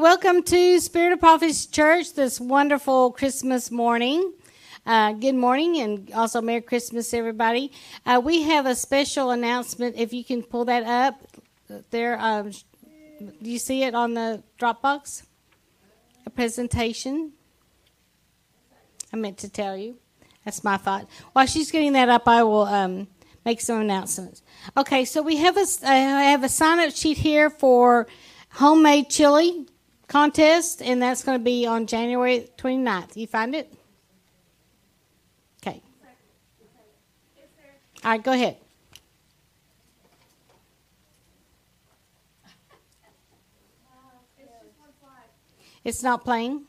welcome to Spirit of Prophets Church this wonderful Christmas morning. Uh, good morning and also Merry Christmas, everybody. Uh, we have a special announcement. If you can pull that up there, um, do you see it on the Dropbox? A presentation. I meant to tell you. That's my thought. While she's getting that up, I will um, make some announcements. Okay, so we have a I have a sign up sheet here for homemade chili contest, and that's going to be on January 29th. You find it? Okay. All right, go ahead. It's not playing?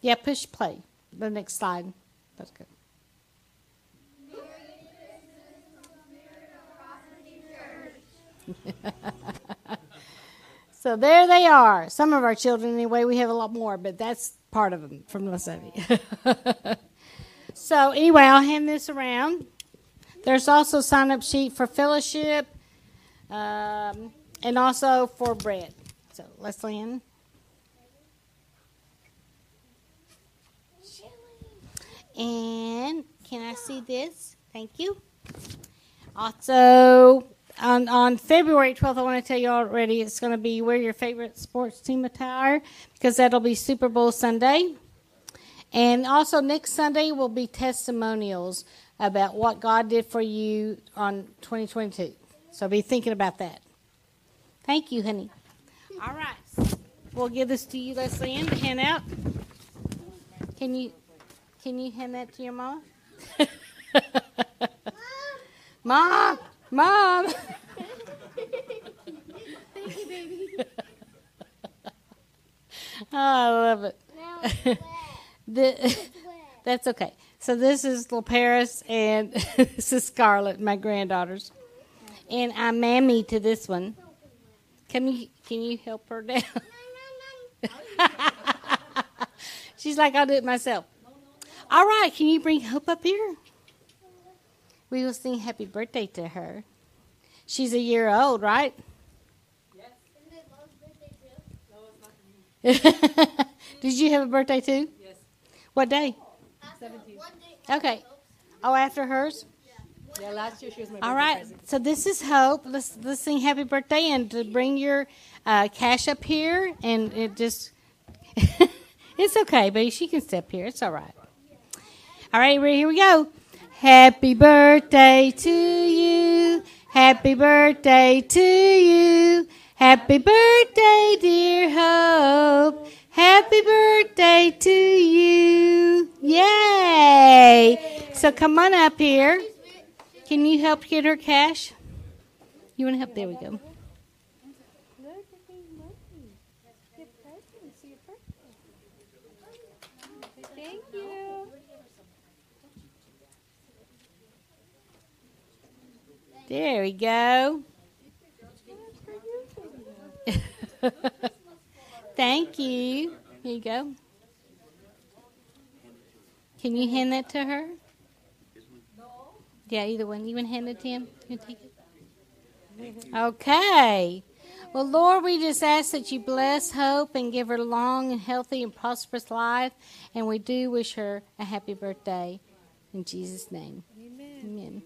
Yeah, push play. The next slide. That's good. so there they are. Some of our children, anyway. We have a lot more, but that's part of them from Lasavi. so anyway, I'll hand this around. There's also a sign up sheet for fellowship um, and also for bread. So let's land. And can I see this? Thank you. Also, on, on February 12th, I want to tell you already it's going to be wear your favorite sports team attire because that'll be Super Bowl Sunday. And also, next Sunday will be testimonials about what God did for you on 2022. So be thinking about that. Thank you, honey. All right. We'll give this to you, Leslie, and hand out. Can you can you hand that to your mom? Mom! Mom! Thank you, baby. oh, I love it. the, that's okay. So this is Paris, and this is Scarlett, my granddaughters, and I'm mammy to this one. Can you can you help her down? She's like, I'll do it myself. All right, can you bring Hope up here? We will sing happy birthday to her. She's a year old, right? Did you have a birthday too? Yes. What day? 17. Okay. Oh, after hers? Yeah, last year she was my All birthday right. present. So this is Hope. Let's let's sing happy birthday and to bring your uh, cash up here and it just it's okay, baby. She can step here. It's all right. All right, ready? Here we go. Happy birthday to you. Happy birthday to you. Happy birthday, dear Hope. Happy birthday to you. Yay. So come on up here. Can you help get her cash? You want to help? There we go. Thank you. There we go. Thank you. Here you go. Can you hand that to her? Yeah, either one. You want to hand it to him? You take it? Okay. Well, Lord, we just ask that you bless Hope and give her a long and healthy and prosperous life. And we do wish her a happy birthday. In Jesus' name. Amen. Amen.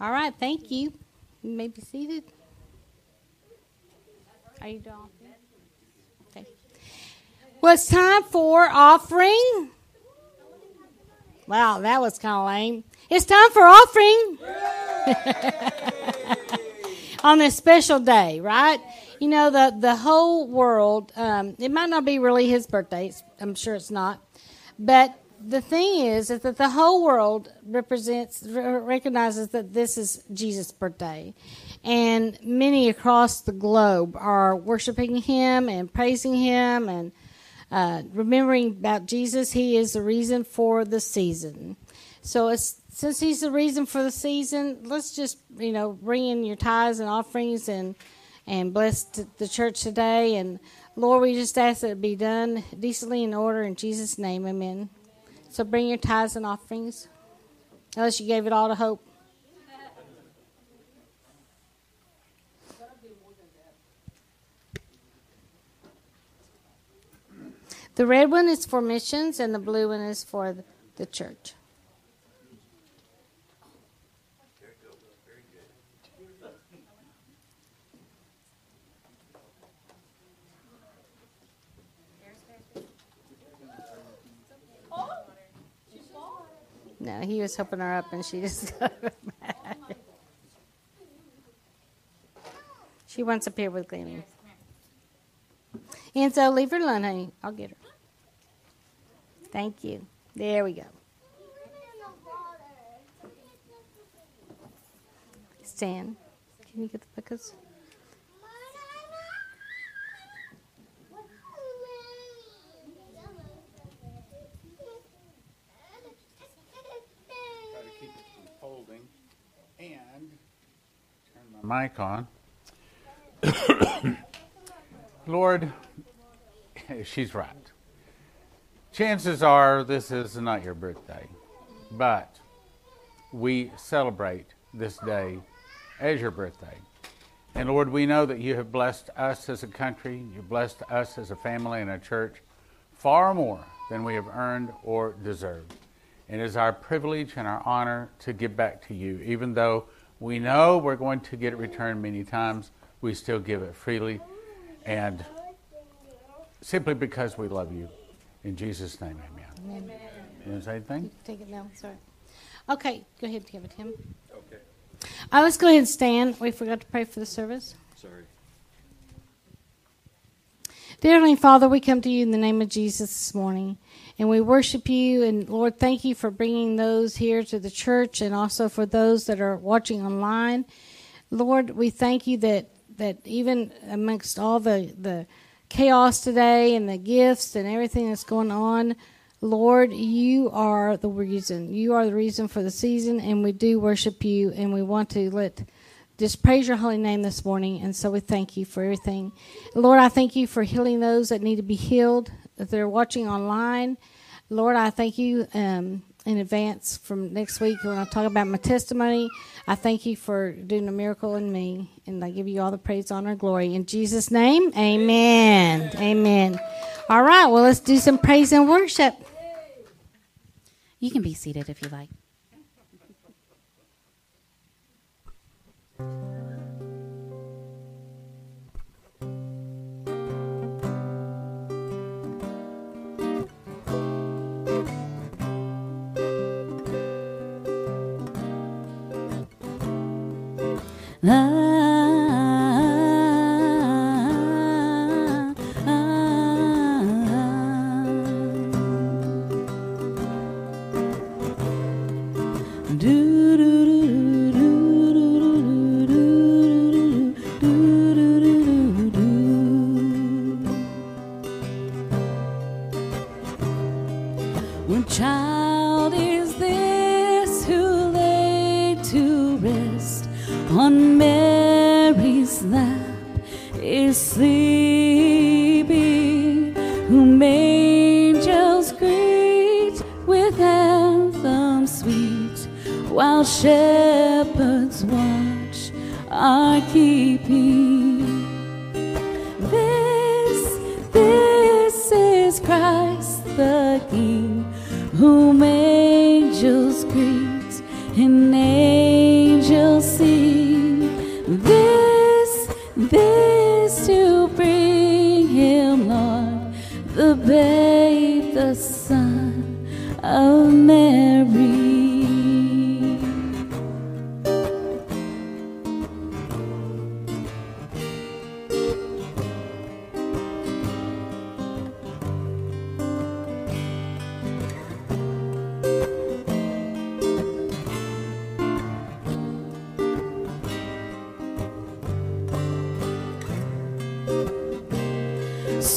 All right, thank you. You may be seated. Are you done? Okay. Well, it's time for offering. Wow, that was kind of lame. It's time for offering on this special day, right? You know, the, the whole world, um, it might not be really his birthday. It's- I'm sure it's not. But the thing is, is that the whole world represents, recognizes that this is Jesus' birthday. And many across the globe are worshiping him and praising him and uh, remembering about Jesus. He is the reason for the season. So since he's the reason for the season, let's just, you know, bring in your tithes and offerings and, and bless the church today. And Lord, we just ask that it be done decently in order in Jesus' name. Amen. So bring your tithes and offerings, unless you gave it all to Hope. The red one is for missions, and the blue one is for the, church. No, he was helping her up, and she just got. She wants up here with Glennie. And so leave her alone, honey. I'll get her. Thank you. There we go. Stan, can you get the folding and turn my mic on. Lord, she's right. Chances are this is not your birthday, but we celebrate this day as your birthday. And Lord, we know that you have blessed us as a country, you've blessed us as a family and a church far more than we have earned or deserved. And it is our privilege and our honor to give back to you. Even though we know we're going to get it returned many times, we still give it freely and simply because we love you. In Jesus' name, amen. Amen. You want to say anything? Take it now. Sorry. Okay, go ahead, and give it to him. Okay, Uh, let's go ahead and stand. We forgot to pray for the service. sorry. Dear Heavenly Father, we come to you in the name of Jesus this morning, and we worship you. And Lord, thank you for bringing those here to the church, and also for those that are watching online. Lord, we thank you that that even amongst all the the chaos today and the gifts and everything that's going on, Lord, you are the reason. You are the reason for the season, and we do worship you, and we want to let just praise your holy name this morning. And so we thank you for everything. Lord, I thank you for healing those that need to be healed, if they're watching online. Lord, I thank you um, in advance from next week when I talk about my testimony. I thank you for doing a miracle in me. And I give you all the praise, honor, and glory. In Jesus' name, amen. Amen. All right, well, let's do some praise and worship. You can be seated if you like. la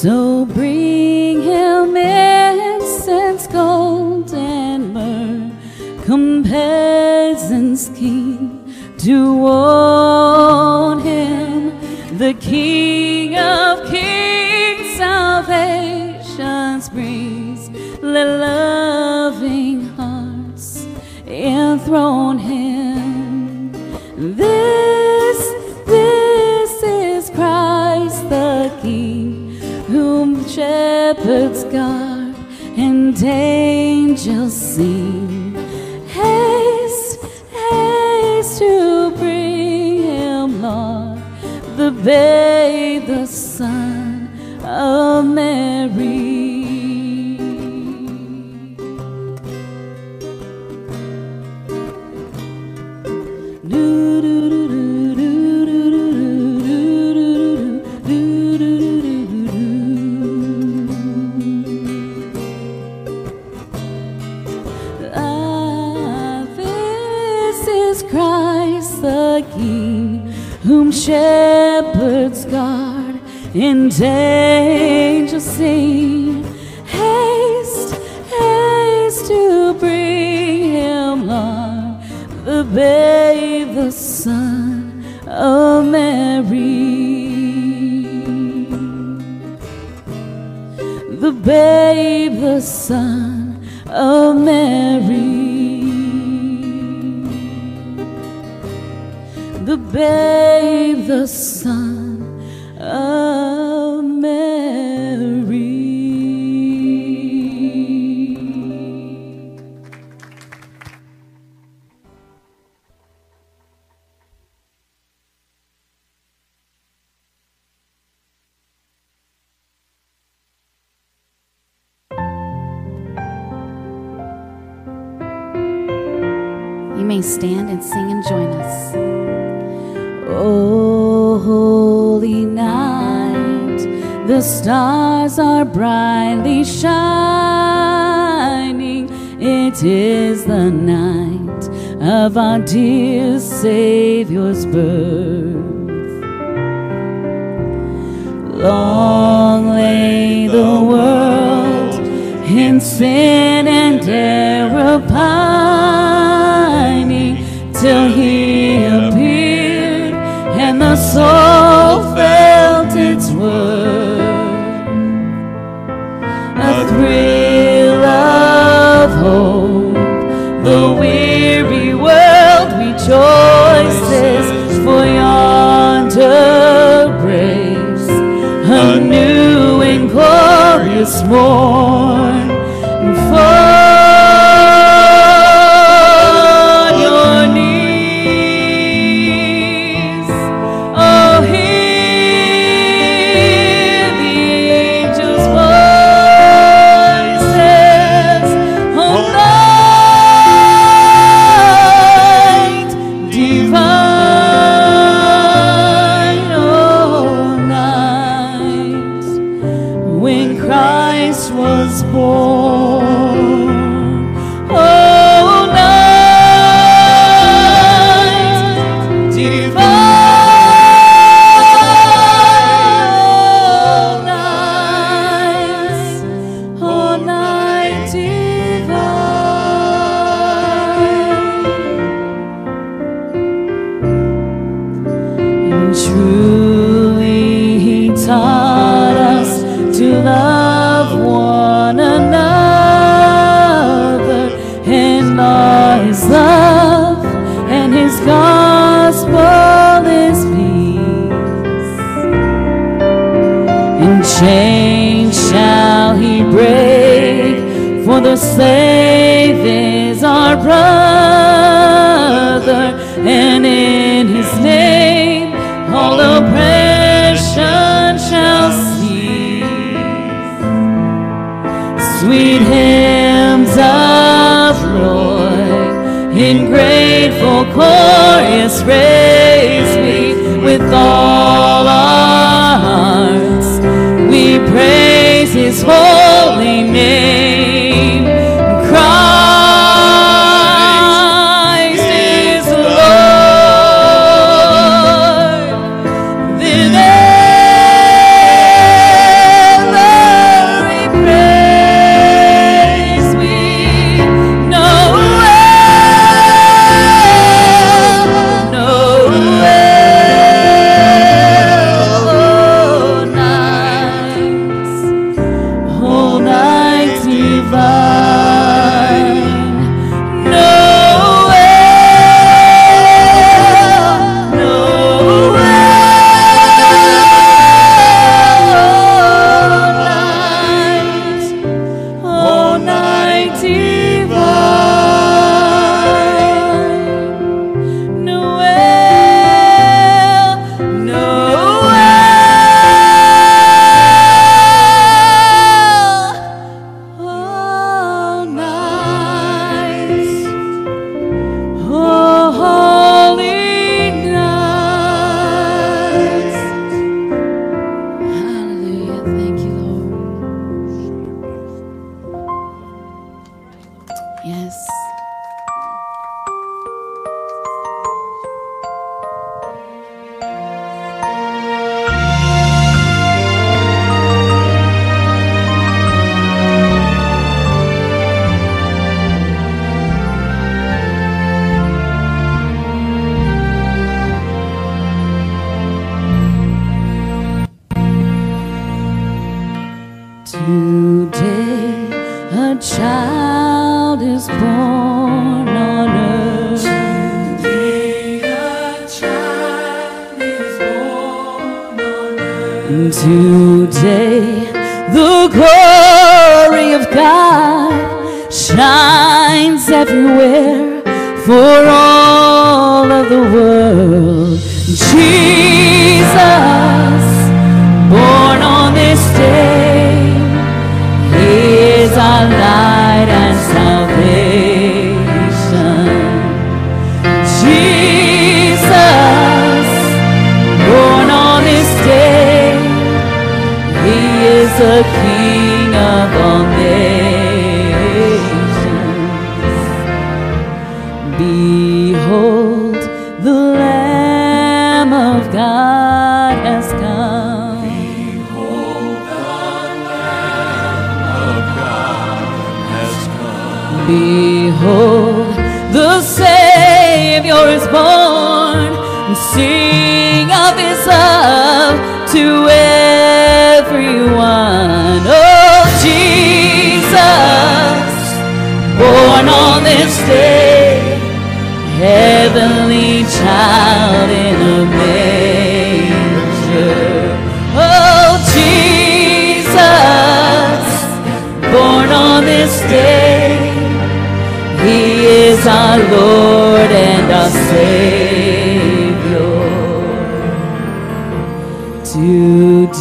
So bring him incense, gold and myrrh, come peasants keen to own him, the King angels sing. Haste, haste to bring him, Lord, the best. please stand and sing and join us. Oh, holy night, the stars are brightly shining. It is the night of our dear Savior's birth. Long lay the world in sin and error. Pine till he appeared and the soul felt its worth. A thrill of hope, the weary world rejoices for yonder grace, a new and glorious morn. Behold, the Savior is born. Sing of his love to everyone.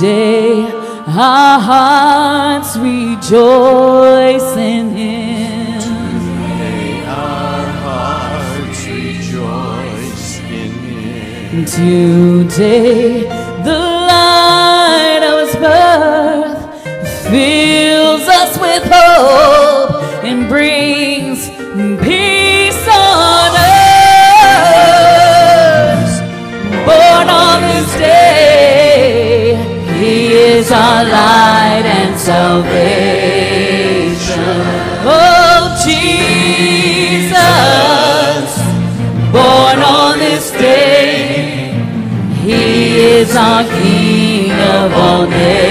Today our hearts rejoice in Him. Today Our hearts rejoice in Him. Today the light of His birth fills us with hope light and salvation. Oh, Jesus, born on this day, He is our King of all nations.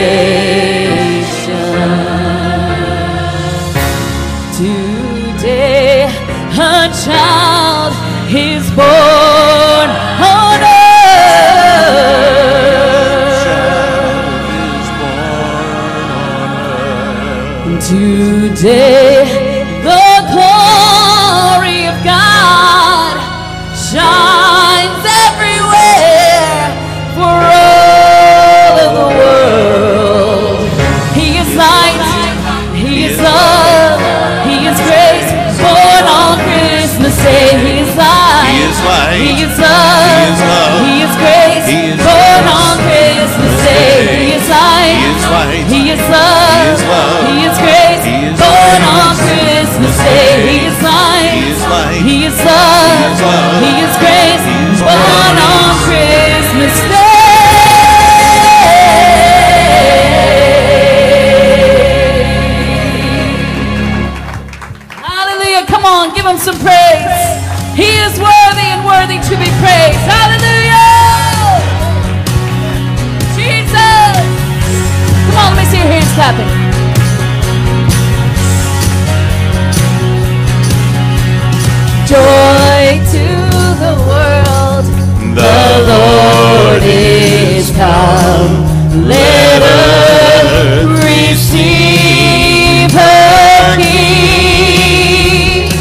Today, Day. He is light, He is light, He is love, He is love, He is grace, He is born grace. on Christmas Day. Hallelujah! Come on, give Him some praise. He is worthy and worthy to be praised. Hallelujah! Jesus! Come on, let me see your hands clapping. Joy to the world, the Lord is come. Let earth receive her King.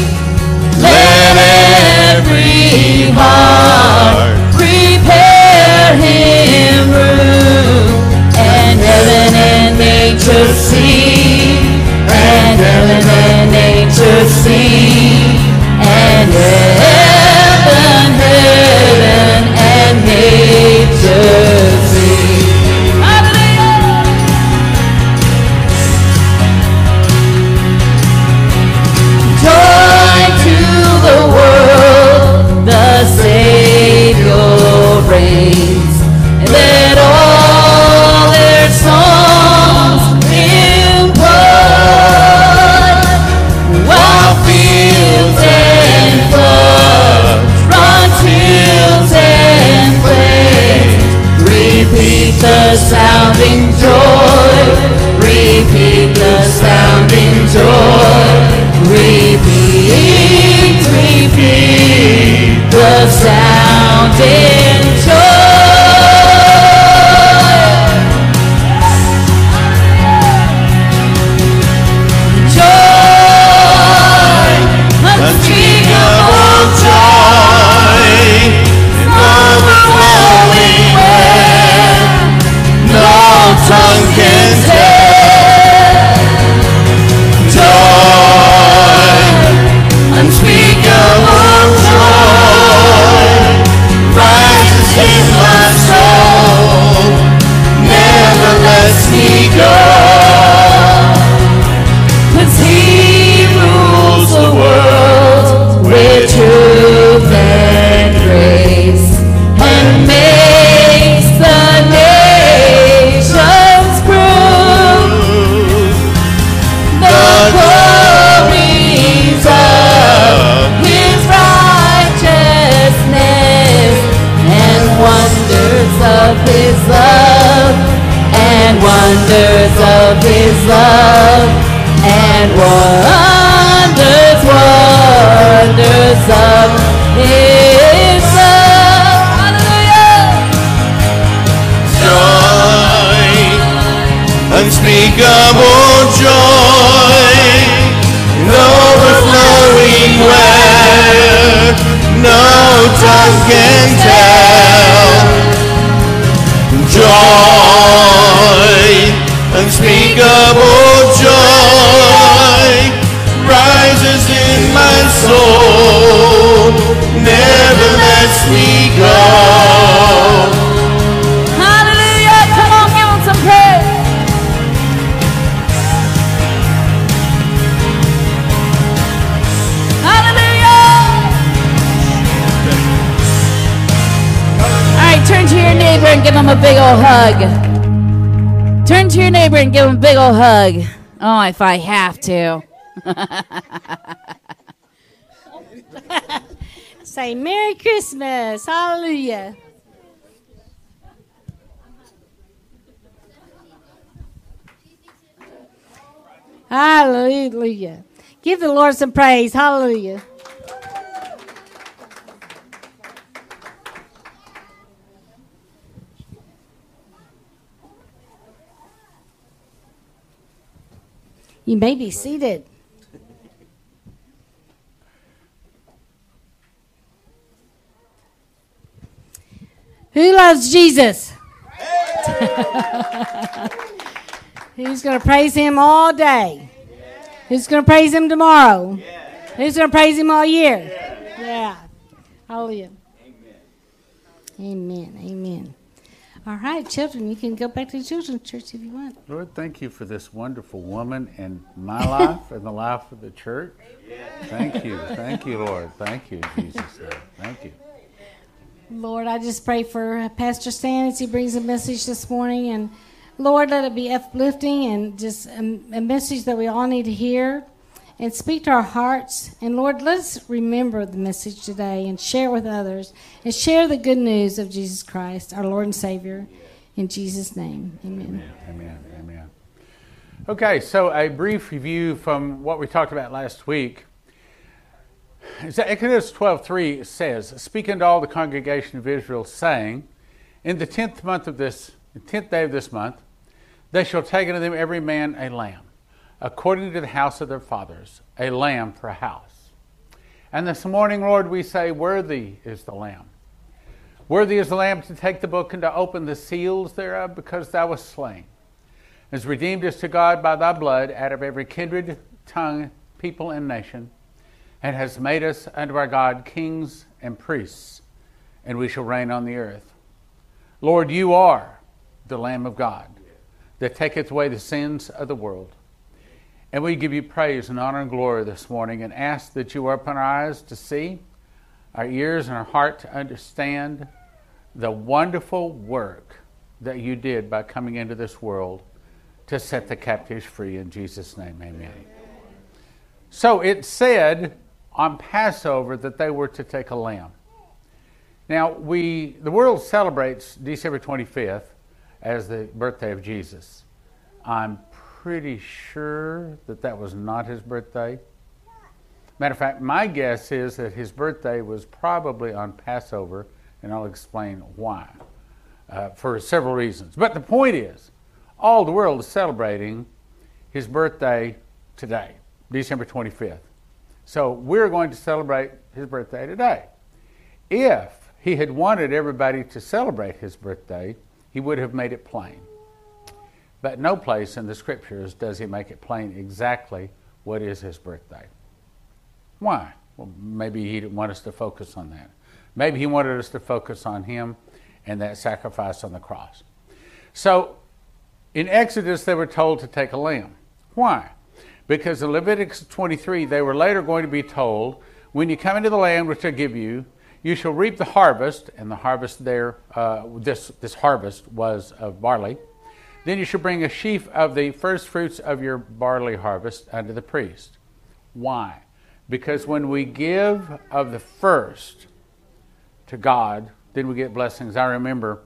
Let every heart prepare him room, and heaven and nature sing, and heaven and nature sing, and can tell. Joy, unspeakable joy, rises in my soul, never lets me go. Him a big old hug. Turn to your neighbor and give him a big old hug. Oh, if I have to. Say Merry Christmas. Hallelujah. Hallelujah. Give the Lord some praise. Hallelujah. You may be seated. Who loves Jesus? Who's going to praise him all day? Who's going to praise him tomorrow? Who's going to praise him all year? Yeah. Hallelujah. Amen Amen. Amen. All right, children, you can go back to the children's church if you want. Lord, thank you for this wonderful woman in my life and the life of the church. Thank you. Thank you, Lord. Thank you, Jesus. name. Thank you. Lord, I just pray for Pastor Stan as he brings a message this morning. And Lord, let it be uplifting and just a, a message that we all need to hear and speak to our hearts. And Lord, let us remember the message today and share it with others and share the good news of Jesus Christ, our Lord and Savior. In Jesus' name, amen. Amen. Amen. Okay, so a brief review from what we talked about last week. Exodus 12:3 says, "Speak unto all the congregation of Israel, saying, In the tenth month of this, the tenth day of this month, they shall take unto them every man a lamb, according to the house of their fathers, a lamb for a house. And this morning, Lord, we say, Worthy is the lamb. Worthy is the lamb to take the book and to open the seals thereof, because thou wast slain. Has redeemed us to God by thy blood out of every kindred, tongue, people, and nation, and has made us unto our God kings and priests, and we shall reign on the earth. Lord, you are the Lamb of God that taketh away the sins of the world. And we give you praise and honor and glory this morning and ask that you open our eyes to see, our ears and our heart to understand the wonderful work that you did by coming into this world to set the captives free. In Jesus' name, amen. So it said on Passover that they were to take a lamb. Now, we, the world celebrates December 25th as the birthday of Jesus. I'm pretty sure that that was not his birthday. Matter of fact, my guess is that his birthday was probably on Passover, and I'll explain why. Uh, for several reasons. But the point is, all the world is celebrating his birthday today, December 25th. So we're going to celebrate his birthday today. If he had wanted everybody to celebrate his birthday, he would have made it plain. But no place in the scriptures does he make it plain exactly what is his birthday. Why? Well, maybe he didn't want us to focus on that. Maybe he wanted us to focus on him and that sacrifice on the cross. So in Exodus, they were told to take a lamb. Why? Because in Leviticus 23, they were later going to be told, when you come into the land which I give you, you shall reap the harvest, and the harvest there, uh, this, this harvest was of barley. Then you should bring a sheaf of the first fruits of your barley harvest unto the priest. Why? Because when we give of the first to God, then we get blessings. I remember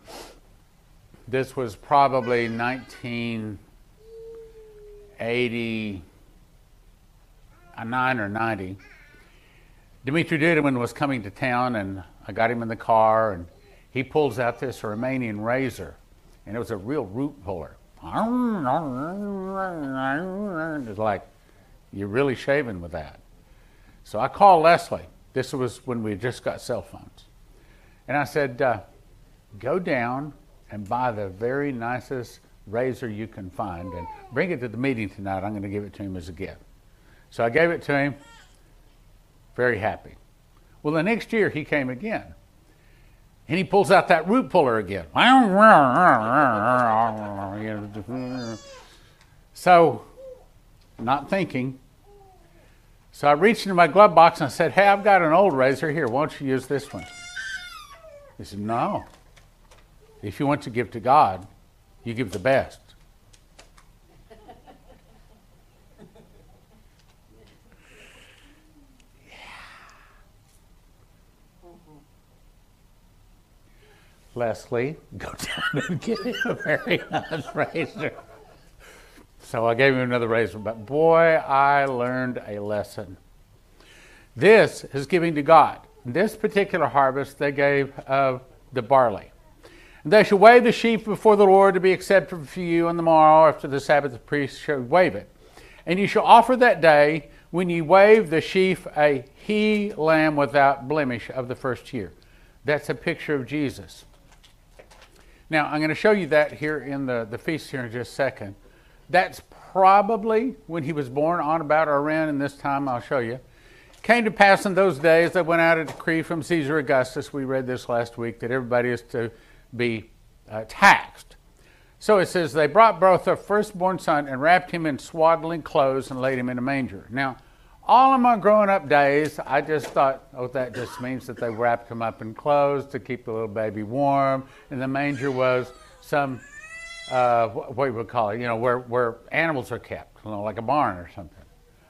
this was probably 1989 or 90. Dimitri Duduman was coming to town, and I got him in the car, and he pulls out this Romanian razor, and it was a real root puller. It's like, you're really shaving with that. So I called Leslie. This was when we just got cell phones. And I said, uh, go down and buy the very nicest razor you can find and bring it to the meeting tonight. I'm going to give it to him as a gift. So I gave it to him. Very happy. Well, the next year he came again. And he pulls out that root puller again. So, not thinking. So I reached into my glove box and I said, Hey, I've got an old razor here. Why don't you use this one? He said, No. If you want to give to God, you give the best. Leslie, go down and get him a very nice razor. So I gave him another razor, but boy, I learned a lesson. This is giving to God. This particular harvest they gave of the barley. And they shall wave the sheaf before the Lord to be accepted for you on the morrow after the Sabbath, the priest shall wave it. And you shall offer that day, when you wave the sheaf, a he lamb without blemish of the first year. That's a picture of Jesus. Now, I'm going to show you that here in the, the feast here in just a second. That's probably when he was born, on about or around in this time, I'll show you. Came to pass in those days that went out a decree from Caesar Augustus, we read this last week, that everybody is to be uh, taxed. So it says, They brought both their firstborn son and wrapped him in swaddling clothes and laid him in a manger. Now, all of my growing up days, I just thought, oh, that just means that they wrapped him up in clothes to keep the little baby warm. And the manger was some, uh, what you would call it, you know, where, where animals are kept, you know, like a barn or something.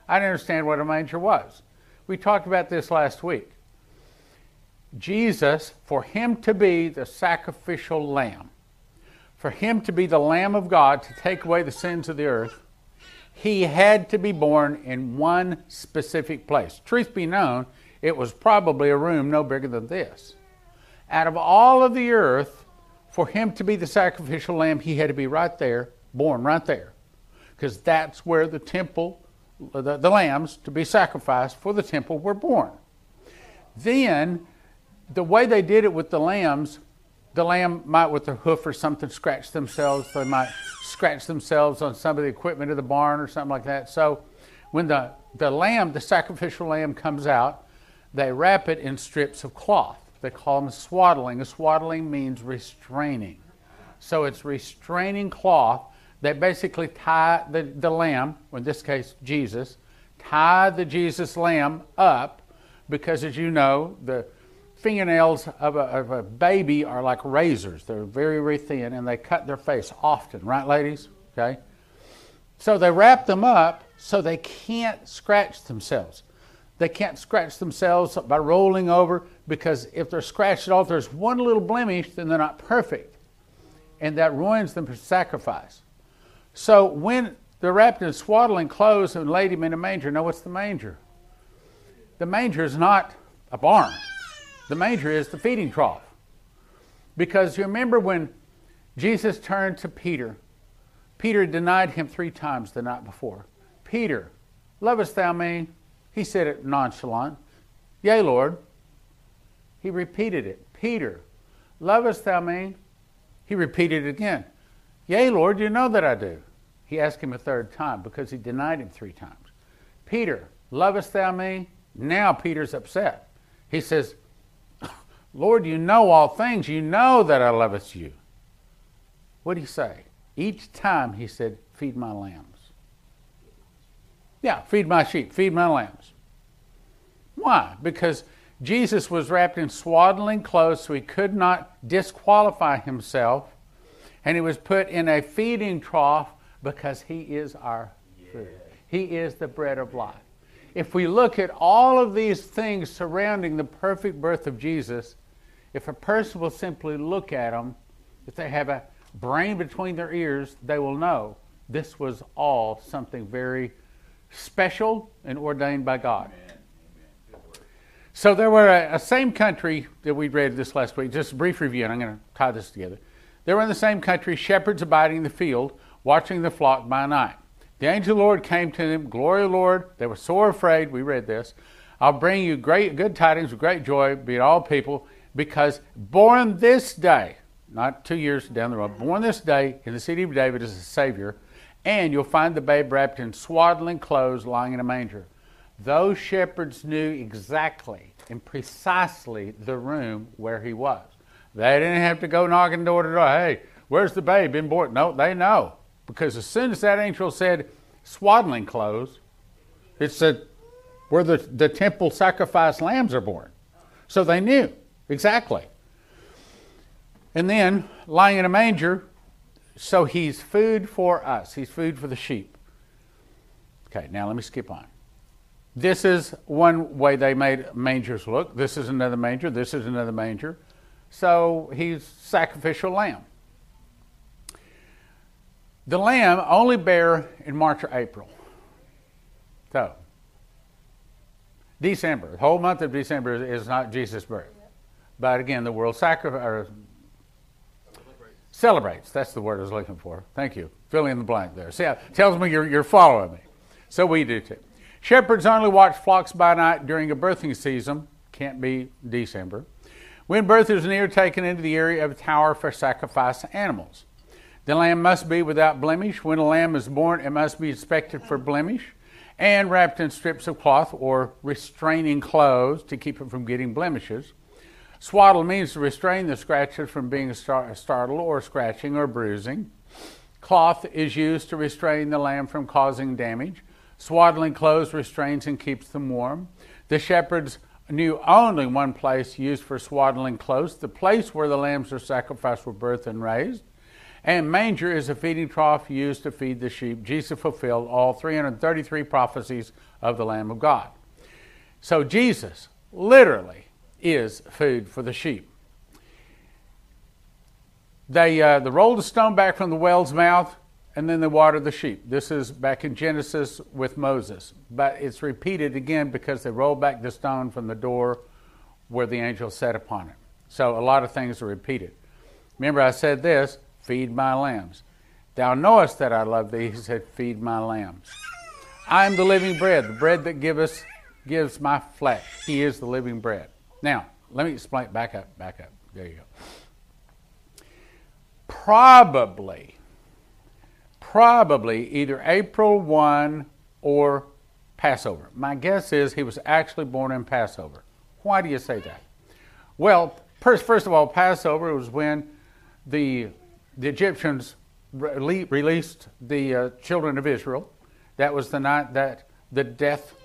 I didn't understand what a manger was. We talked about this last week. Jesus, for him to be the sacrificial lamb, for him to be the Lamb of God to take away the sins of the earth, he had to be born in one specific place. Truth be known, it was probably a room no bigger than this. Out of all of the earth, for him to be the sacrificial lamb, he had to be right there, born right there. Because that's where the temple, the, the lambs to be sacrificed for the temple were born. Then, the way they did it with the lambs, the lamb might, with their hoof or something, scratch themselves. They might scratch themselves on some of the equipment of the barn or something like that. So when the, the lamb, the sacrificial lamb, comes out, they wrap it in strips of cloth. They call them swaddling. A swaddling means restraining. So it's restraining cloth. They basically tie the, the lamb, or in this case, Jesus, tie the Jesus lamb up because, as you know, the fingernails of a, of a, baby are like razors. They're very, very thin and they cut their face often, right, ladies? Okay? So they wrap them up so they can't scratch themselves. They can't scratch themselves by rolling over because if they're scratched at all, there's one little blemish, then they're not perfect. And that ruins them for sacrifice. So when they're wrapped in swaddling clothes and laid him in a manger, now what's the manger? the manger is not a barn, the manger is the feeding trough. Because you remember when Jesus turned to Peter, Peter denied him three times the night before. Peter, lovest thou me? He said it nonchalant. Yea, Lord. He repeated it. Peter, lovest thou me? He repeated it again. Yea, Lord, you know that I do. He asked him a third time because he denied him three times. Peter, lovest thou me? Now Peter's upset. He says, Lord, you know all things. You know that I loveth you. What did he say? Each time he said, Feed my lambs. Yeah, feed my sheep, feed my lambs. Why? Because Jesus was wrapped in swaddling clothes so he could not disqualify himself, and he was put in a feeding trough because he is our food. He is the bread of life. If we look at all of these things surrounding the perfect birth of Jesus, if a person will simply look at them, if they have a brain between their ears, they will know this was all something very special and ordained by God. So there were a, a, same country that we read this last week. Just a brief review, and I'm going to tie this together. There were in the same country shepherds abiding in the field, watching the flock by night. The angel of the Lord came to them. Glory, Lord. They were sore afraid. We read this. I'll bring you great good tidings of great joy, be it all people, because born this day, not two years down the road, born this day in the city of David is a Savior, and you'll find the babe wrapped in swaddling clothes lying in a manger. Those shepherds knew exactly and precisely the room where he was. They didn't have to go knocking door to door. Hey, where's the babe been born? No, they know. Because as soon as that angel said swaddling clothes, it said where the, the temple sacrifice lambs are born. So they knew exactly. And then lying in a manger, so he's food for us. He's food for the sheep. Okay, now let me skip on. This is one way they made mangers look. This is another manger. This is another manger. So he's sacrificial lamb. The lamb only bear in March or April. So, December, the whole month of December is not Jesus' birth. But again, the world sacrifice celebrates. That's the word I was looking for. Thank you. Fill in the blank there. See, it tells me you're, you're following me. So we do too. Shepherds only watch flocks by night during a birthing season. Can't be December. When birth is near, taken into the area of a tower for sacrifice animals. The lamb must be without blemish. When a lamb is born, it must be inspected for blemish and wrapped in strips of cloth or restraining clothes to keep it from getting blemishes. Swaddle means to restrain the scratches from being startled or scratching or bruising. Cloth is used to restrain the lamb from causing damage. Swaddling clothes restrains and keeps them warm. The shepherds knew only one place used for swaddling clothes, the place where the lambs are sacrificed for birth and raised. And manger is a feeding trough used to feed the sheep. Jesus fulfilled all 333 prophecies of the Lamb of God. So Jesus literally is food for the sheep. They, uh, they rolled a stone back from the well's mouth and then they watered the sheep. This is back in Genesis with Moses. But it's repeated again because they rolled back the stone from the door where the angel sat upon it. So a lot of things are repeated. Remember, I said this Feed my lambs. Thou knowest that I love thee. He said, Feed my lambs. I am the living bread, the bread that giveth, gives my flesh. He is the living bread. Now, let me explain. Back up, back up. There you go. Probably, probably either April 1 or Passover. My guess is he was actually born in Passover. Why do you say that? Well, first of all, Passover was when the the Egyptians re- released the uh, children of Israel. That was the night that the death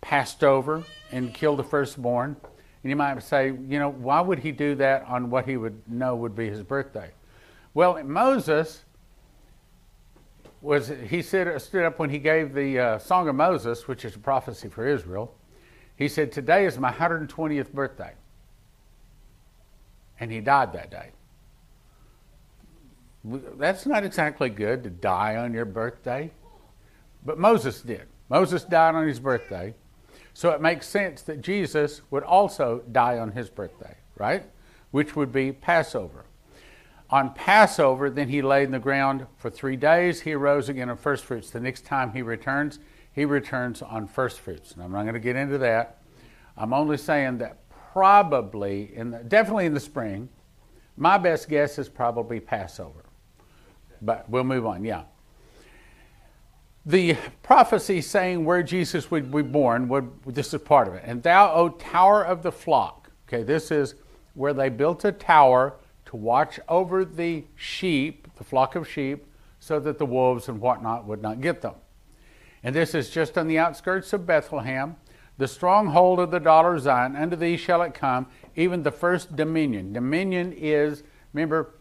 passed over and killed the firstborn. And you might say, you know, why would he do that on what he would know would be his birthday? Well, Moses was he stood, stood up when he gave the uh, Song of Moses, which is a prophecy for Israel. He said, "Today is my 120th birthday," and he died that day. That's not exactly good to die on your birthday. But Moses did. Moses died on his birthday. So it makes sense that Jesus would also die on his birthday, right? Which would be Passover. On Passover, then he laid in the ground for three days. He arose again on first fruits. The next time he returns, he returns on first fruits. And I'm not going to get into that. I'm only saying that probably, in the, definitely in the spring, my best guess is probably Passover. But we'll move on, yeah. The prophecy saying where Jesus would be born, would, this is part of it. And thou, O tower of the flock. Okay, this is where they built a tower to watch over the sheep, the flock of sheep, so that the wolves and whatnot would not get them. And this is just on the outskirts of Bethlehem, the stronghold of the daughter of Zion. Unto thee shall it come, even the first dominion. Dominion is, remember,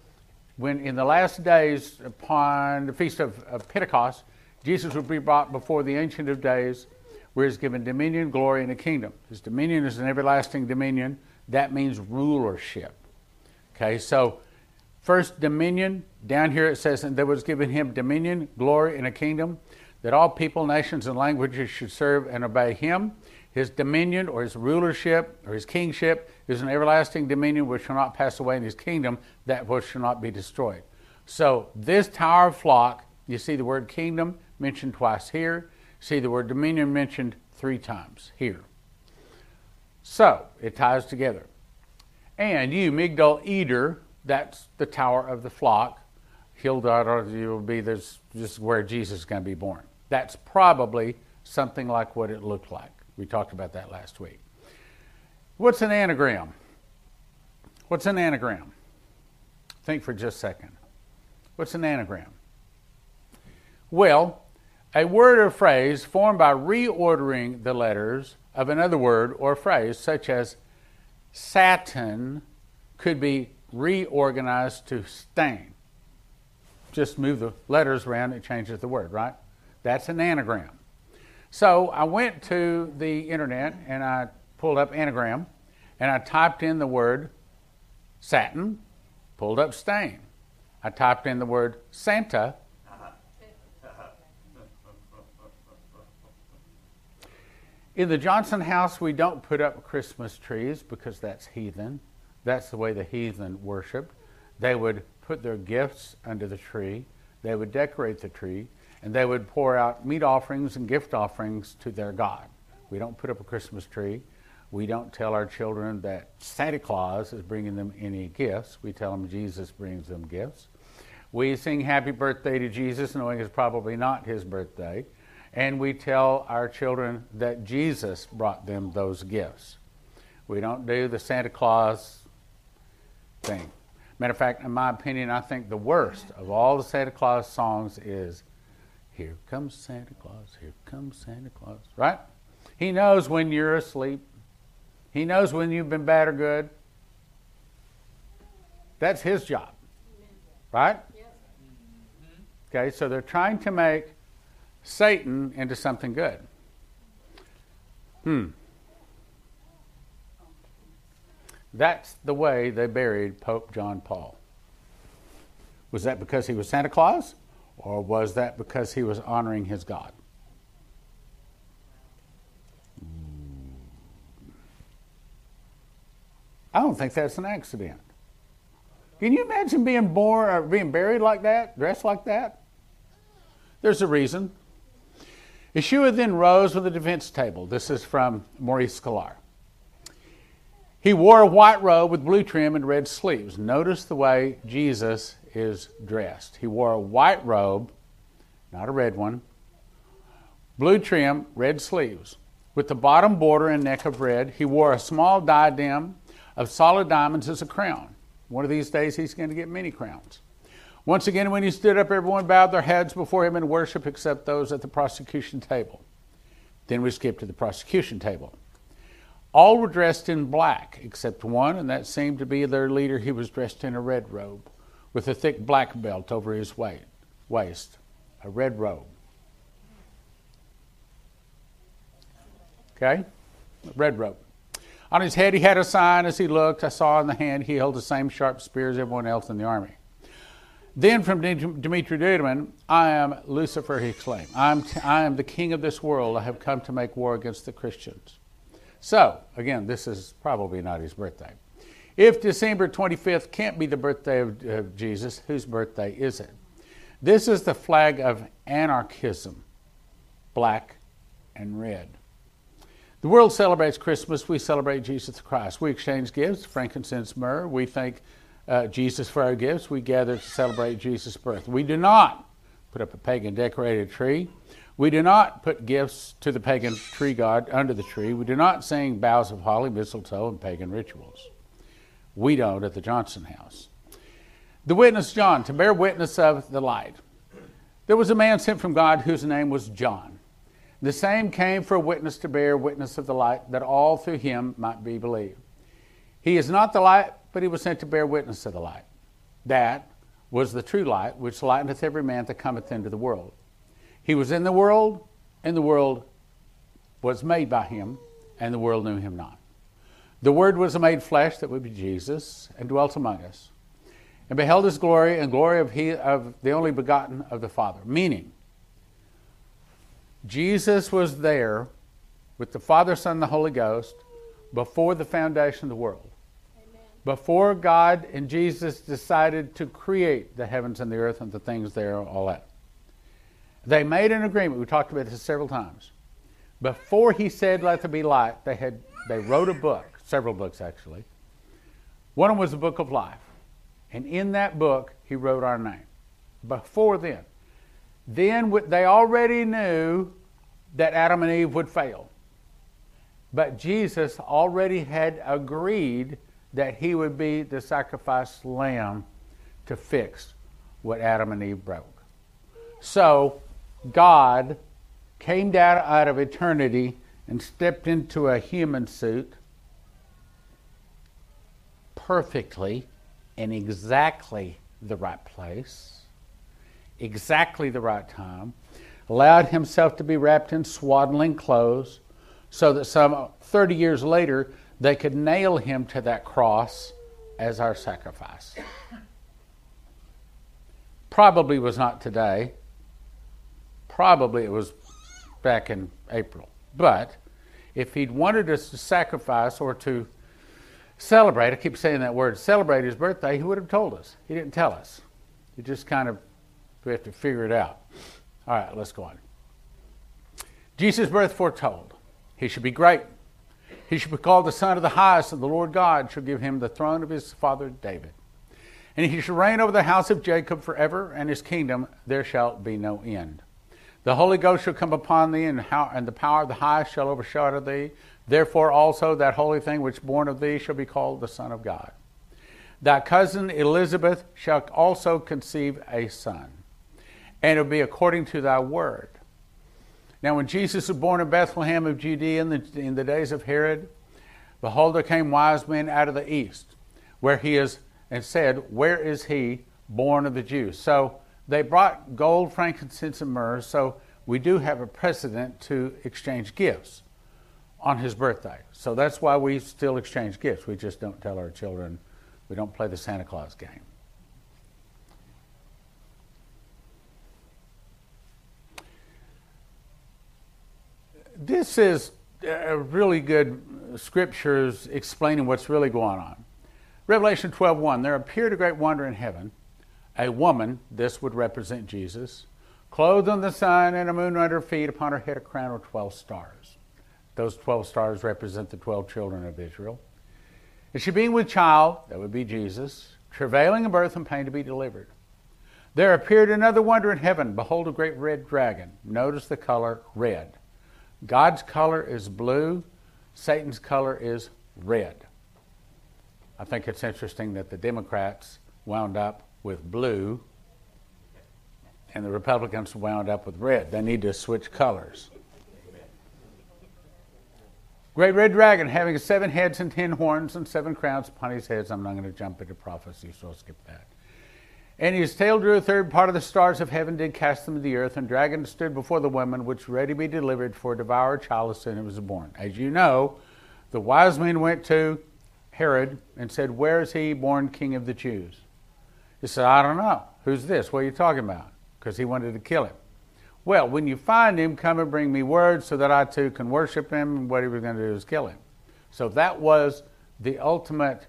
when in the last days upon the feast of, of Pentecost, Jesus will be brought before the Ancient of Days, where he's given dominion, glory, and a kingdom. His dominion is an everlasting dominion. That means rulership. Okay, so first dominion, down here it says, and there was given him dominion, glory, and a kingdom, that all people, nations, and languages should serve and obey him. His dominion or his rulership or his kingship is an everlasting dominion which shall not pass away, in his kingdom that which shall not be destroyed. So, this tower of flock, you see the word kingdom mentioned twice here, see the word dominion mentioned three times here. So, it ties together. And you, Migdal Eder, that's the tower of the flock. Hildar, will be this, this is where Jesus is going to be born. That's probably something like what it looked like. We talked about that last week. What's an anagram? What's an anagram? Think for just a second. What's an anagram? Well, a word or phrase formed by reordering the letters of another word or phrase, such as satin, could be reorganized to stain. Just move the letters around, it changes the word, right? That's an anagram. So I went to the internet and I pulled up anagram and I typed in the word satin, pulled up stain. I typed in the word Santa. In the Johnson house, we don't put up Christmas trees because that's heathen. That's the way the heathen worshiped. They would put their gifts under the tree, they would decorate the tree, and they would pour out meat offerings and gift offerings to their God. We don't put up a Christmas tree. We don't tell our children that Santa Claus is bringing them any gifts. We tell them Jesus brings them gifts. We sing happy birthday to Jesus, knowing it's probably not his birthday. And we tell our children that Jesus brought them those gifts. We don't do the Santa Claus thing. Matter of fact, in my opinion, I think the worst of all the Santa Claus songs is here comes Santa Claus, here comes Santa Claus, right? He knows when you're asleep. He knows when you've been bad or good. That's his job, right? Okay, so they're trying to make Satan into something good. Hmm. That's the way they buried Pope John Paul. Was that because he was Santa Claus? Or was that because he was honoring his God? I don't think that's an accident. Can you imagine being born or being buried like that, dressed like that? There's a reason. Yeshua then rose with a defense table. This is from Maurice Sklar. He wore a white robe with blue trim and red sleeves. Notice the way Jesus is dressed. He wore a white robe, not a red one, blue trim, red sleeves. With the bottom border and neck of red, he wore a small diadem of solid diamonds as a crown. One of these days, he's going to get many crowns. Once again, when he stood up, everyone bowed their heads before him in worship except those at the prosecution table. Then we skip to the prosecution table. All were dressed in black except one, and that seemed to be their leader. He was dressed in a red robe with a thick black belt over his waist, a red robe. Okay? Red robe. On his head, he had a sign as he looked. I saw in the hand he held the same sharp spear as everyone else in the army. Then from Dimitri Duduman, I am Lucifer, he exclaimed. I'm am the king of this world. I have come to make war against the Christians. So, again, this is probably not his birthday. If December 25th can't be the birthday of, of Jesus, whose birthday is it? This is the flag of anarchism, black and red. The world celebrates Christmas. We celebrate Jesus Christ. We exchange gifts, frankincense, myrrh. We thank uh, Jesus for our gifts. We gather to celebrate Jesus' birth. We do not put up a pagan decorated tree. We do not put gifts to the pagan tree god under the tree. We do not sing boughs of holly, mistletoe, and pagan rituals. We don't at the Johnson house. The witness John, to bear witness of the light. There was a man sent from God whose name was John. The same came for a witness to bear witness of the light, that all through him might be believed. He is not the light, but he was sent to bear witness of the light. That was the true light, which lighteneth every man that cometh into the world. He was in the world, and the world was made by him, and the world knew him not. The Word was made flesh, that would be Jesus, and dwelt among us, and beheld his glory, and glory of, he, of the only begotten of the Father. Meaning, Jesus was there with the Father, Son, and the Holy Ghost before the foundation of the world. Before God and Jesus decided to create the heavens and the earth and the things there, all that. They made an agreement. We talked about this several times. Before he said, Let there be light, they, had, they wrote a book, several books actually. One of them was the book of life. And in that book, he wrote our name. Before then. Then they already knew that Adam and Eve would fail. But Jesus already had agreed that he would be the sacrificed lamb to fix what Adam and Eve broke. So God came down out of eternity and stepped into a human suit perfectly in exactly the right place, exactly the right time, allowed himself to be wrapped in swaddling clothes so that some 30 years later they could nail him to that cross as our sacrifice. Probably was not today. Probably it was back in April. But if he'd wanted us to sacrifice or to celebrate, I keep saying that word, celebrate his birthday, he would have told us. He didn't tell us. He just kind of, we have to figure it out. All right, let's go on. Jesus' birth foretold. He should be great. He shall be called the Son of the Highest, and the Lord God shall give him the throne of his father David. And he shall reign over the house of Jacob forever, and his kingdom there shall be no end. The Holy Ghost shall come upon thee, and, how, and the power of the highest shall overshadow thee. Therefore also that holy thing which born of thee shall be called the Son of God. Thy cousin Elizabeth shall also conceive a son, and it will be according to thy word. Now, when Jesus was born in Bethlehem of Judea in the, in the days of Herod, behold, there came wise men out of the east, where he is, and said, Where is he born of the Jews? So they brought gold, frankincense, and myrrh. So we do have a precedent to exchange gifts on his birthday. So that's why we still exchange gifts. We just don't tell our children, we don't play the Santa Claus game. This is a really good scriptures explaining what's really going on. Revelation 12:1 There appeared a great wonder in heaven, a woman, this would represent Jesus, clothed in the sun and a moon under her feet, upon her head a crown of 12 stars. Those 12 stars represent the 12 children of Israel. And she being with child, that would be Jesus, travailing in birth and pain to be delivered. There appeared another wonder in heaven. Behold, a great red dragon. Notice the color red. God's color is blue, Satan's color is red. I think it's interesting that the Democrats wound up with blue and the Republicans wound up with red. They need to switch colors. Great red dragon having seven heads and ten horns and seven crowns upon his heads. I'm not going to jump into prophecy, so I'll skip that. And his tail drew a third part of the stars of heaven, did cast them to the earth, and dragon stood before the woman, which ready to be delivered for devour child as it was born. As you know, the wise men went to Herod and said, Where is he born king of the Jews? He said, I don't know. Who's this? What are you talking about? Because he wanted to kill him. Well, when you find him, come and bring me word so that I too can worship him. And what he was going to do is kill him. So that was the ultimate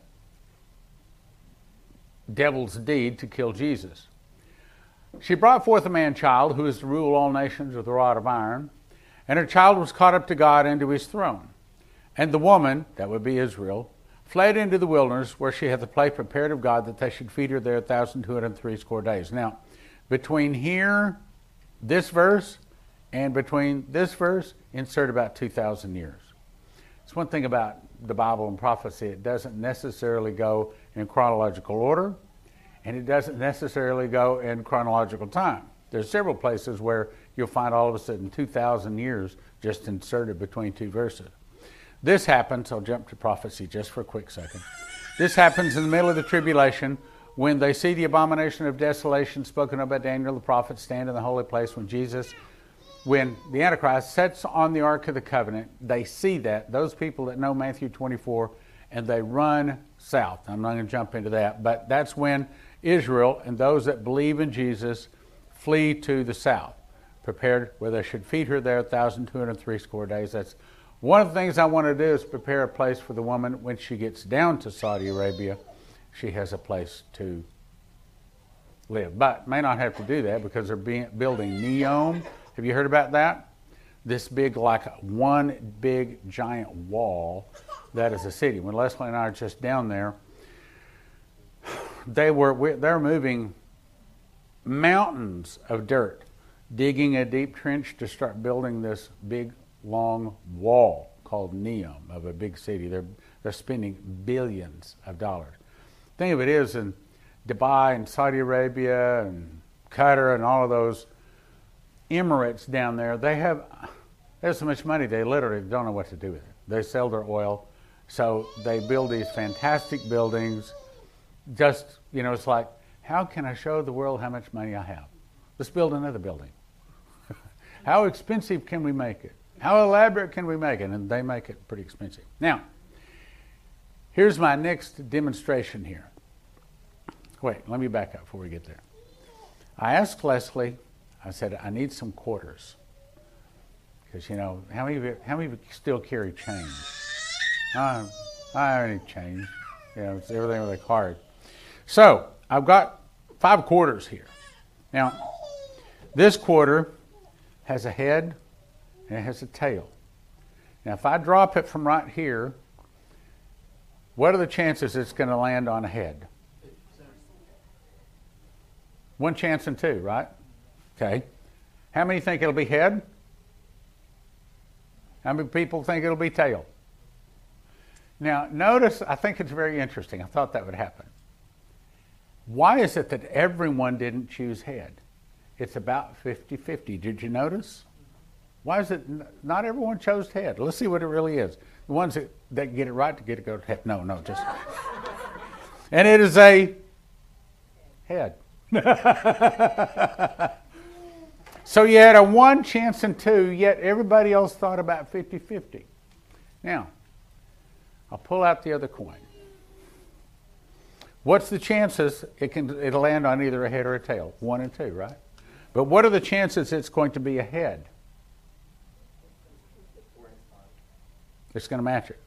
devil's deed to kill Jesus. She brought forth a man child who is to rule all nations with a rod of iron, and her child was caught up to God into his throne. And the woman, that would be Israel, fled into the wilderness where she had the place prepared of God that they should feed her there a thousand two hundred three score days. Now, between here, this verse, and between this verse, insert about two thousand years. It's one thing about the Bible and prophecy, it doesn't necessarily go in chronological order, and it doesn't necessarily go in chronological time. There's several places where you'll find all of a sudden 2,000 years just inserted between two verses. This happens, I'll jump to prophecy just for a quick second. This happens in the middle of the tribulation when they see the abomination of desolation spoken of by Daniel the prophet stand in the holy place when Jesus, when the Antichrist sets on the Ark of the Covenant, they see that, those people that know Matthew 24, and they run south. I'm not going to jump into that, but that's when Israel and those that believe in Jesus flee to the south, prepared where they should feed her there 1,203 score days. That's one of the things I want to do is prepare a place for the woman when she gets down to Saudi Arabia. She has a place to live, but may not have to do that because they're being, building Neom. Have you heard about that? This big, like one big giant wall that is a city. When Leslie and I are just down there, they were they're moving mountains of dirt, digging a deep trench to start building this big long wall called Neom of a big city. They're, they're spending billions of dollars. Thing of it is, in Dubai and Saudi Arabia and Qatar and all of those Emirates down there, they have, they have so much money they literally don't know what to do with it. They sell their oil, so they build these fantastic buildings. Just, you know, it's like, how can I show the world how much money I have? Let's build another building. how expensive can we make it? How elaborate can we make it? And they make it pretty expensive. Now, here's my next demonstration here. Wait, let me back up before we get there. I asked Leslie, I said, I need some quarters. Because, you know, how many, of you, how many of you still carry change? I don't need change. You know, it's everything with a card. So, I've got five quarters here. Now, this quarter has a head, and it has a tail. Now, if I drop it from right here, what are the chances it's going to land on a head? One chance in two, right? Okay. How many think it'll be head? How many people think it'll be tail? Now, notice, I think it's very interesting. I thought that would happen. Why is it that everyone didn't choose head? It's about 50 50. Did you notice? Why is it not everyone chose head? Let's see what it really is. The ones that, that get it right to get it go to head. No, no, just. and it is a head. so you had a one chance in two, yet everybody else thought about 50 50. Now, I'll pull out the other coin. What's the chances it can it'll land on either a head or a tail? One and two, right? But what are the chances it's going to be a head? It's going to match it.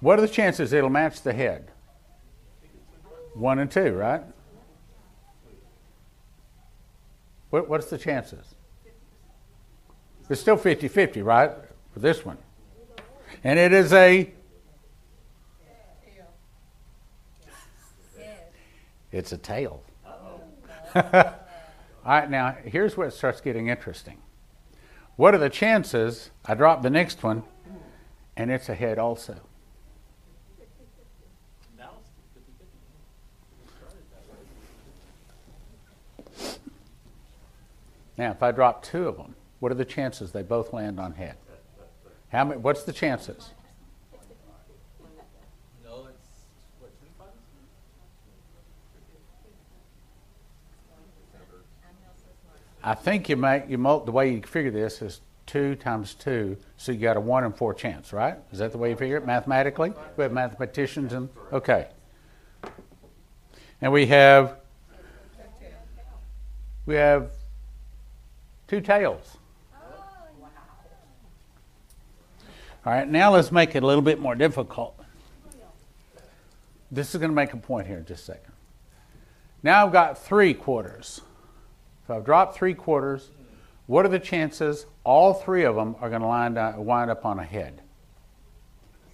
What are the chances it'll match the head? One and two, right? What, what's the chances? It's still 50 50, right? For this one. And it is a. It's a tail. All right, now here's where it starts getting interesting. What are the chances I drop the next one and it's a head also? Now, if I drop two of them, what are the chances they both land on head? How many, what's the chances? I think you make you the way you figure this is two times two, so you got a one in four chance, right? Is that the way you figure it mathematically? We have mathematicians and okay. And we have we have two tails. All right, now let's make it a little bit more difficult. This is going to make a point here in just a second. Now I've got three quarters. So I've dropped three quarters. What are the chances all three of them are going to wind up, wind up on a head?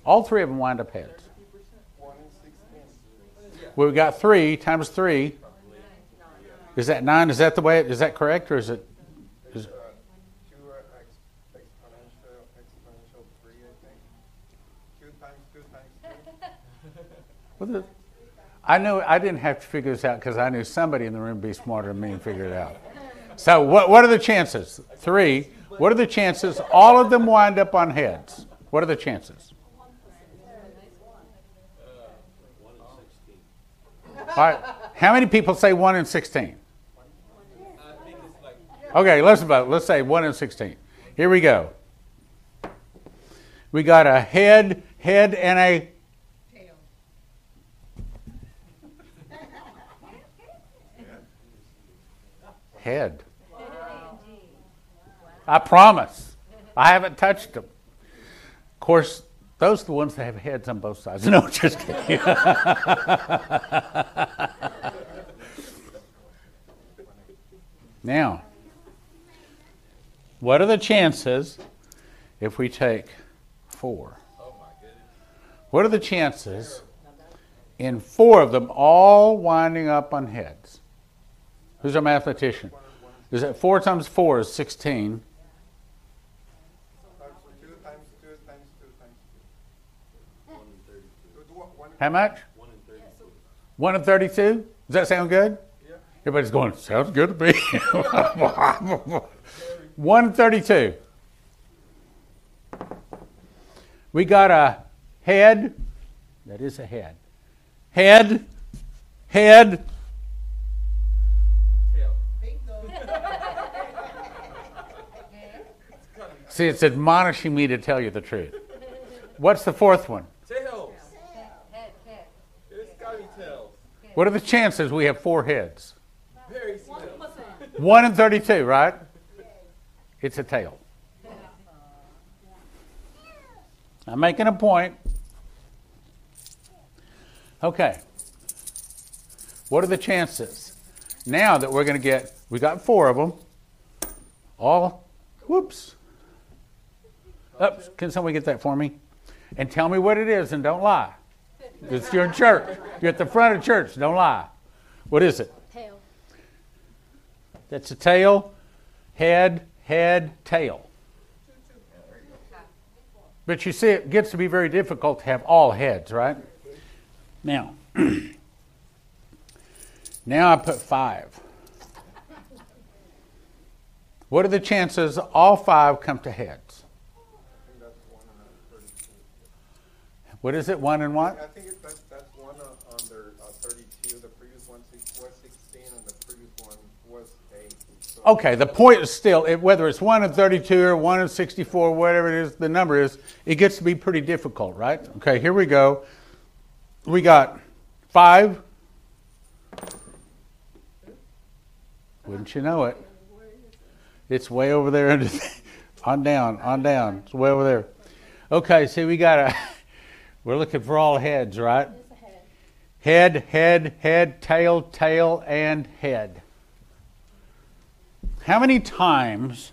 All three of them wind up heads. Well, we got three times three. Is that nine? Is that the way? It, is that correct, or is it? Is, Two are ex- exponential, exponential three, I think. Two times two times two. Is, I knew I didn't have to figure this out because I knew somebody in the room would be smarter than me and figure it out. So, what what are the chances? Three. What are the chances? All of them wind up on heads. What are the chances? All right. How many people say one in sixteen? Okay, let's let's say one in sixteen. Here we go. We got a head, head, and a head. I promise. I haven't touched them. Of course, those are the ones that have heads on both sides. No, just kidding. now, what are the chances if we take four? What are the chances in four of them all winding up on heads? Who's a mathematician? Is that four times four is sixteen? How much? One and thirty-two. Does that sound good? Yeah. Everybody's going. Sounds good to me. One thirty-two. We got a head. That is a head. Head. Head. See, it's admonishing me to tell you the truth. What's the fourth one? Tails. It's gotta be tails. What are the chances we have four heads? Very small. One in 32, right? It's a tail. I'm making a point. Okay. What are the chances? Now that we're going to get, we got four of them. All, whoops. Oops, can somebody get that for me? And tell me what it is and don't lie. It's you're church. You're at the front of church. Don't lie. What is it? Tail. That's a tail, head, head, tail. But you see, it gets to be very difficult to have all heads, right? Now, now I put five. What are the chances all five come to heads? I think that's one and a thirty-two. What is it, one and one? I what? think it, that's, that's one on, on their, uh, thirty-two, the previous one was sixteen, and the previous one was eight. So Okay, the point is still, it, whether it's 1 and 32 or 1 and 64, whatever it is, the number is, it gets to be pretty difficult, right? Okay, here we go. We got 5. Wouldn't you know it? It's way over there. under the- on down, on down. It's way over there. Okay, see, we got a, we're looking for all heads, right? Head, head, head, tail, tail, and head. How many times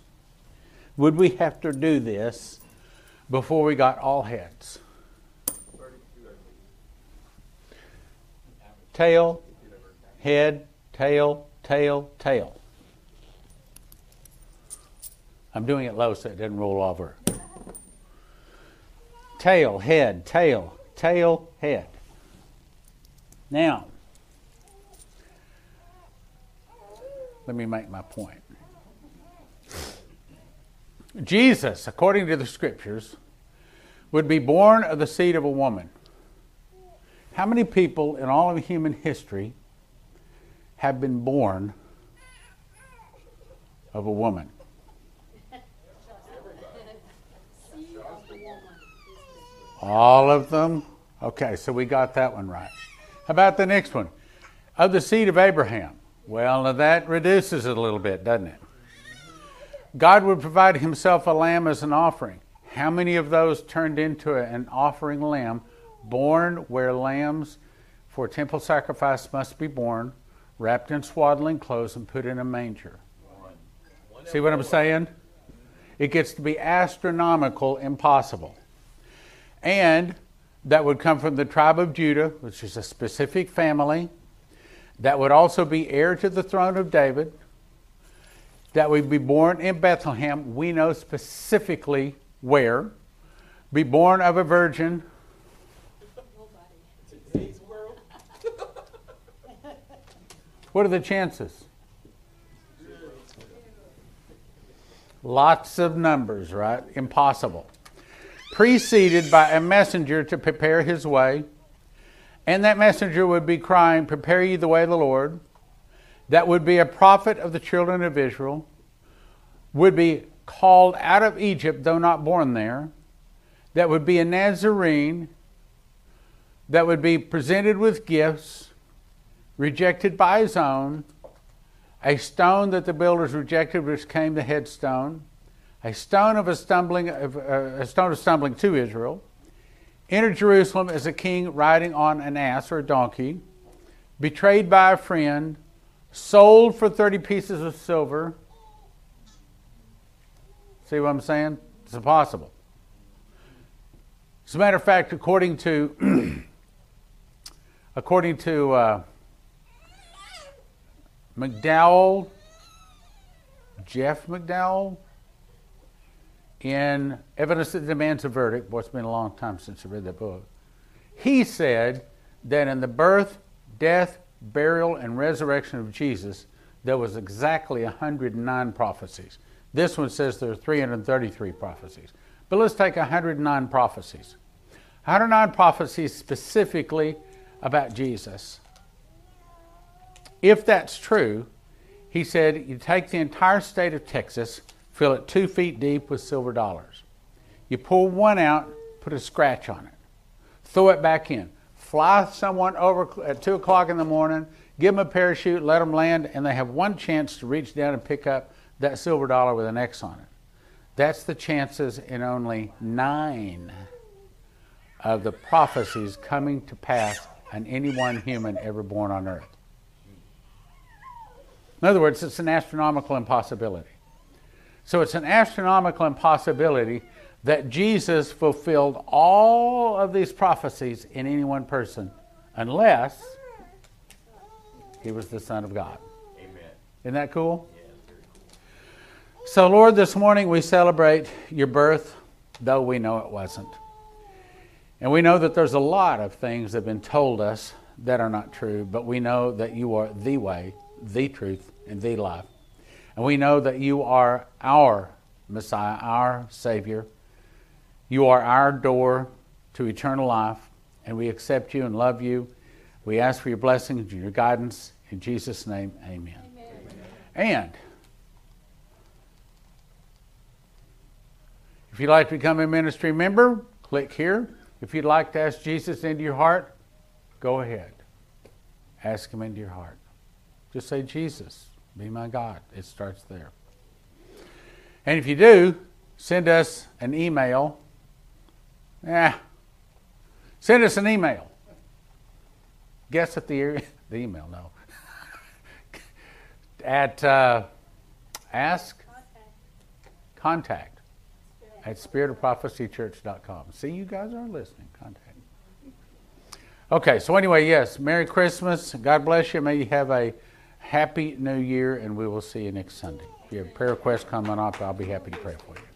would we have to do this before we got all heads? Tail, head, tail, tail, tail. I'm doing it low so it doesn't roll over. Tail, head, tail, tail, head. Now, let me make my point. Jesus, according to the scriptures, would be born of the seed of a woman. How many people in all of human history have been born of a woman? All of them? Okay, so we got that one right. How about the next one? Of the seed of Abraham. Well, now that reduces it a little bit, doesn't it? God would provide himself a lamb as an offering. How many of those turned into an offering lamb, born where lambs for temple sacrifice must be born, wrapped in swaddling clothes, and put in a manger? See what I'm saying? It gets to be astronomical impossible. And that would come from the tribe of Judah, which is a specific family, that would also be heir to the throne of David, that would be born in Bethlehem. We know specifically where. Be born of a virgin. What are the chances? Lots of numbers, right? Impossible. Preceded by a messenger to prepare his way. And that messenger would be crying, Prepare ye the way of the Lord. That would be a prophet of the children of Israel. Would be called out of Egypt, though not born there. That would be a Nazarene. That would be presented with gifts, rejected by his own a stone that the builders rejected, which came the headstone, a stone of a stumbling, uh, a stone of stumbling to Israel, entered Jerusalem as a king riding on an ass or a donkey, betrayed by a friend, sold for 30 pieces of silver. See what I'm saying? It's impossible. As a matter of fact, according to according to uh, McDowell, Jeff McDowell, in Evidence That Demands a Verdict, boy, it's been a long time since I read that book. He said that in the birth, death, burial, and resurrection of Jesus, there was exactly 109 prophecies. This one says there are 333 prophecies. But let's take 109 prophecies. 109 prophecies specifically about Jesus. If that's true, he said you take the entire state of Texas, fill it two feet deep with silver dollars. You pull one out, put a scratch on it, throw it back in, fly someone over at 2 o'clock in the morning, give them a parachute, let them land, and they have one chance to reach down and pick up that silver dollar with an X on it. That's the chances in only nine of the prophecies coming to pass on any one human ever born on earth. In other words, it's an astronomical impossibility. So it's an astronomical impossibility that Jesus fulfilled all of these prophecies in any one person unless he was the Son of God. Amen. Isn't that cool? So, Lord, this morning we celebrate your birth, though we know it wasn't. And we know that there's a lot of things that have been told us that are not true, but we know that you are the way, the truth, and the life. And we know that you are our Messiah, our Savior. You are our door to eternal life, and we accept you and love you. We ask for your blessings and your guidance. In Jesus' name, amen. amen. And if you'd like to become a ministry member, click here. If you'd like to ask Jesus into your heart, go ahead. Ask him into your heart. Just say, Jesus, be my God. It starts there. And if you do, send us an email. Yeah. Send us an email. Guess at the, the email, no. at uh, ask, contact, at spiritofprophecychurch.com. See, you guys are listening. Contact. Okay, so anyway, yes, Merry Christmas. God bless you. May you have a Happy New Year, and we will see you next Sunday. If you have prayer requests coming up, I'll be happy to pray for you.